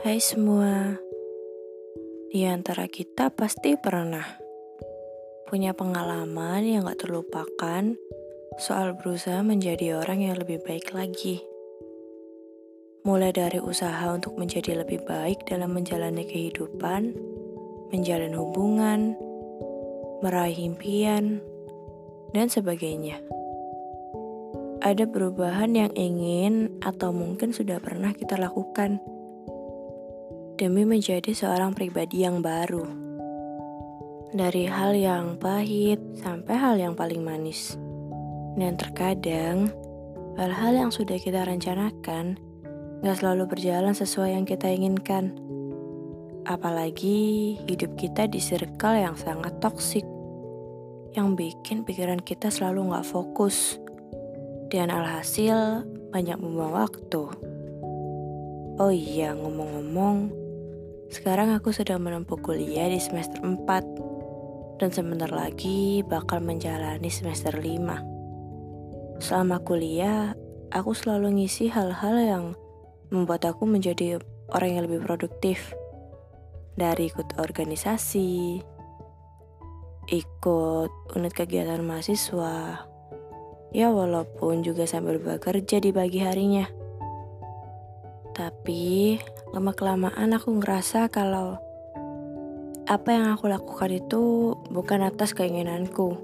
Hai semua, di antara kita pasti pernah punya pengalaman yang gak terlupakan soal berusaha menjadi orang yang lebih baik lagi. Mulai dari usaha untuk menjadi lebih baik dalam menjalani kehidupan, menjalin hubungan, meraih impian, dan sebagainya. Ada perubahan yang ingin atau mungkin sudah pernah kita lakukan demi menjadi seorang pribadi yang baru. Dari hal yang pahit sampai hal yang paling manis. Dan terkadang, hal-hal yang sudah kita rencanakan gak selalu berjalan sesuai yang kita inginkan. Apalagi hidup kita di circle yang sangat toksik, yang bikin pikiran kita selalu gak fokus, dan alhasil banyak membuang waktu. Oh iya, ngomong-ngomong, sekarang aku sedang menempuh kuliah di semester 4 dan sebentar lagi bakal menjalani semester 5. Selama kuliah, aku selalu ngisi hal-hal yang membuat aku menjadi orang yang lebih produktif. Dari ikut organisasi, ikut unit kegiatan mahasiswa, ya walaupun juga sambil bekerja di pagi harinya. Tapi lama-kelamaan aku ngerasa kalau apa yang aku lakukan itu bukan atas keinginanku,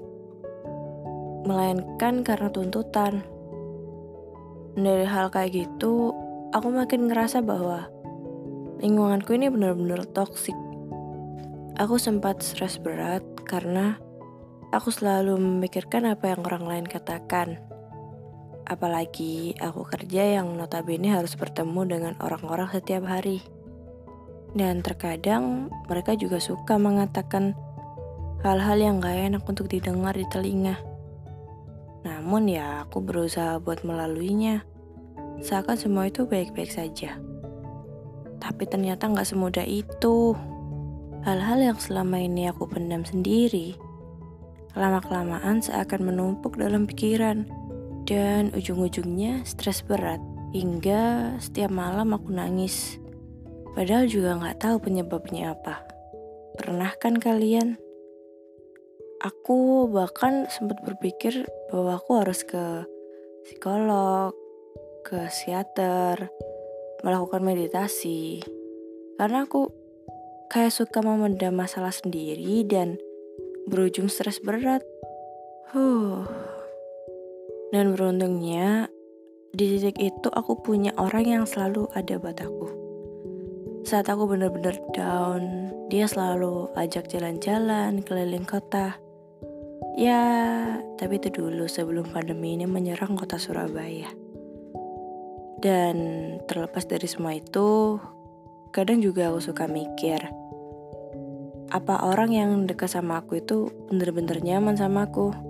melainkan karena tuntutan. Dari hal kayak gitu, aku makin ngerasa bahwa lingkunganku ini benar-benar toksik. Aku sempat stres berat karena aku selalu memikirkan apa yang orang lain katakan. Apalagi aku kerja yang notabene harus bertemu dengan orang-orang setiap hari. Dan terkadang mereka juga suka mengatakan hal-hal yang gak enak untuk didengar di telinga. Namun ya aku berusaha buat melaluinya. Seakan semua itu baik-baik saja. Tapi ternyata gak semudah itu. Hal-hal yang selama ini aku pendam sendiri, lama-kelamaan seakan menumpuk dalam pikiran dan ujung-ujungnya stres berat hingga setiap malam aku nangis. Padahal juga nggak tahu penyebabnya apa. Pernah kan kalian? Aku bahkan sempat berpikir bahwa aku harus ke psikolog, ke psikiater, melakukan meditasi. Karena aku kayak suka memendam masalah sendiri dan berujung stres berat. Huh. Dan beruntungnya, di titik itu aku punya orang yang selalu ada buat aku. Saat aku benar-benar down, dia selalu ajak jalan-jalan keliling kota. Ya, tapi itu dulu sebelum pandemi ini menyerang kota Surabaya. Dan terlepas dari semua itu, kadang juga aku suka mikir, apa orang yang dekat sama aku itu bener-bener nyaman sama aku?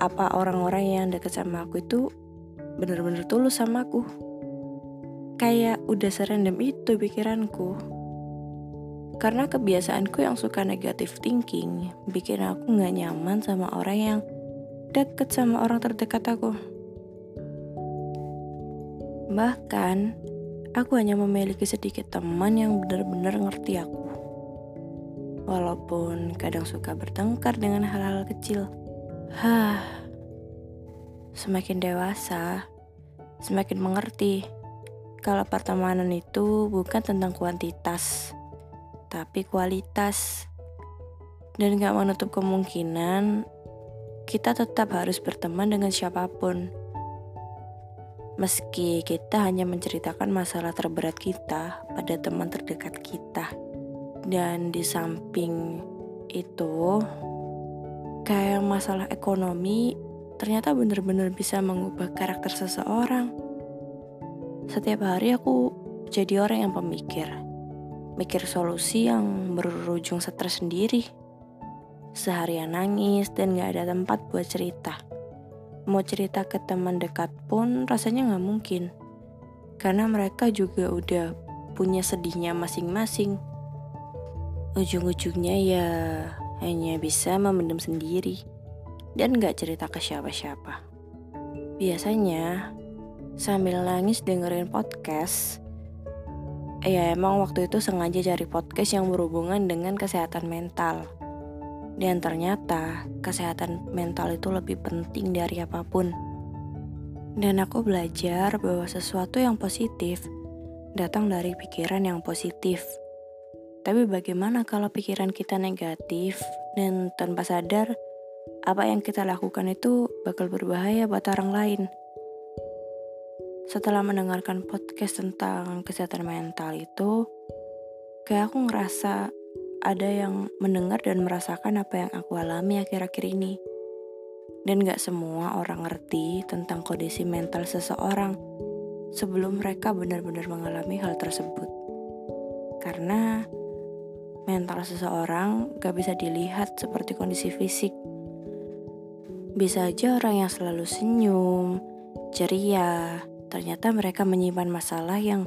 Apa orang-orang yang deket sama aku itu bener-bener tulus sama aku. Kayak udah serendam itu pikiranku. Karena kebiasaanku yang suka negatif thinking bikin aku gak nyaman sama orang yang deket sama orang terdekat aku. Bahkan, aku hanya memiliki sedikit teman yang benar-benar ngerti aku. Walaupun kadang suka bertengkar dengan hal-hal kecil. Hah, semakin dewasa, semakin mengerti kalau pertemanan itu bukan tentang kuantitas, tapi kualitas. Dan gak menutup kemungkinan kita tetap harus berteman dengan siapa pun. Meski kita hanya menceritakan masalah terberat kita pada teman terdekat kita. Dan di samping itu, kayak masalah ekonomi ternyata bener-bener bisa mengubah karakter seseorang. Setiap hari aku jadi orang yang pemikir, mikir solusi yang berujung stres sendiri. Seharian nangis dan gak ada tempat buat cerita. Mau cerita ke teman dekat pun rasanya gak mungkin. Karena mereka juga udah punya sedihnya masing-masing. Ujung-ujungnya ya hanya bisa memendam sendiri dan gak cerita ke siapa-siapa. Biasanya sambil nangis dengerin podcast, ya emang waktu itu sengaja cari podcast yang berhubungan dengan kesehatan mental. Dan ternyata kesehatan mental itu lebih penting dari apa pun. Dan aku belajar bahwa sesuatu yang positif datang dari pikiran yang positif. Tapi bagaimana kalau pikiran kita negatif dan tanpa sadar apa yang kita lakukan itu bakal berbahaya buat orang lain? Setelah mendengarkan podcast tentang kesehatan mental itu, kayak aku ngerasa ada yang mendengar dan merasakan apa yang aku alami akhir-akhir ini. Dan gak semua orang ngerti tentang kondisi mental seseorang sebelum mereka benar-benar mengalami hal tersebut. Karena mental seseorang gak bisa dilihat seperti kondisi fisik. Bisa aja orang yang selalu senyum, ceria, ternyata mereka menyimpan masalah yang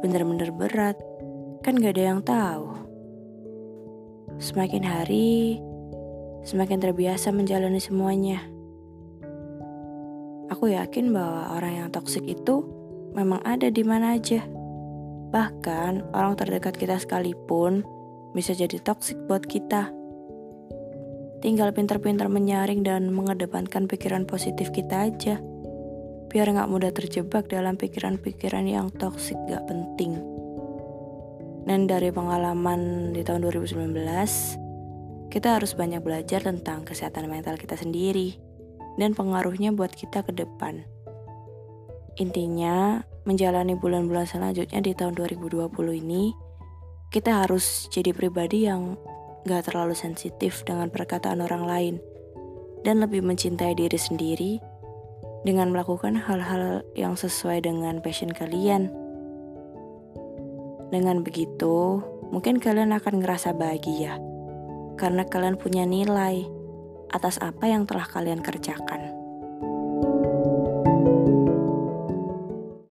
benar-benar berat. Kan gak ada yang tahu. Semakin hari, semakin terbiasa menjalani semuanya. Aku yakin bahwa orang yang toksik itu memang ada di mana aja. Bahkan orang terdekat kita sekalipun bisa jadi toksik buat kita. Tinggal pintar-pintar menyaring dan mengedepankan pikiran positif kita aja biar nggak mudah terjebak dalam pikiran-pikiran yang toksik gak penting. Dan dari pengalaman di tahun 2019, kita harus banyak belajar tentang kesehatan mental kita sendiri dan pengaruhnya buat kita ke depan. Intinya, menjalani bulan-bulan selanjutnya di tahun 2020 ini, kita harus jadi pribadi yang gak terlalu sensitif dengan perkataan orang lain dan lebih mencintai diri sendiri dengan melakukan hal-hal yang sesuai dengan passion kalian. Dengan begitu, mungkin kalian akan ngerasa bahagia karena kalian punya nilai atas apa yang telah kalian kerjakan.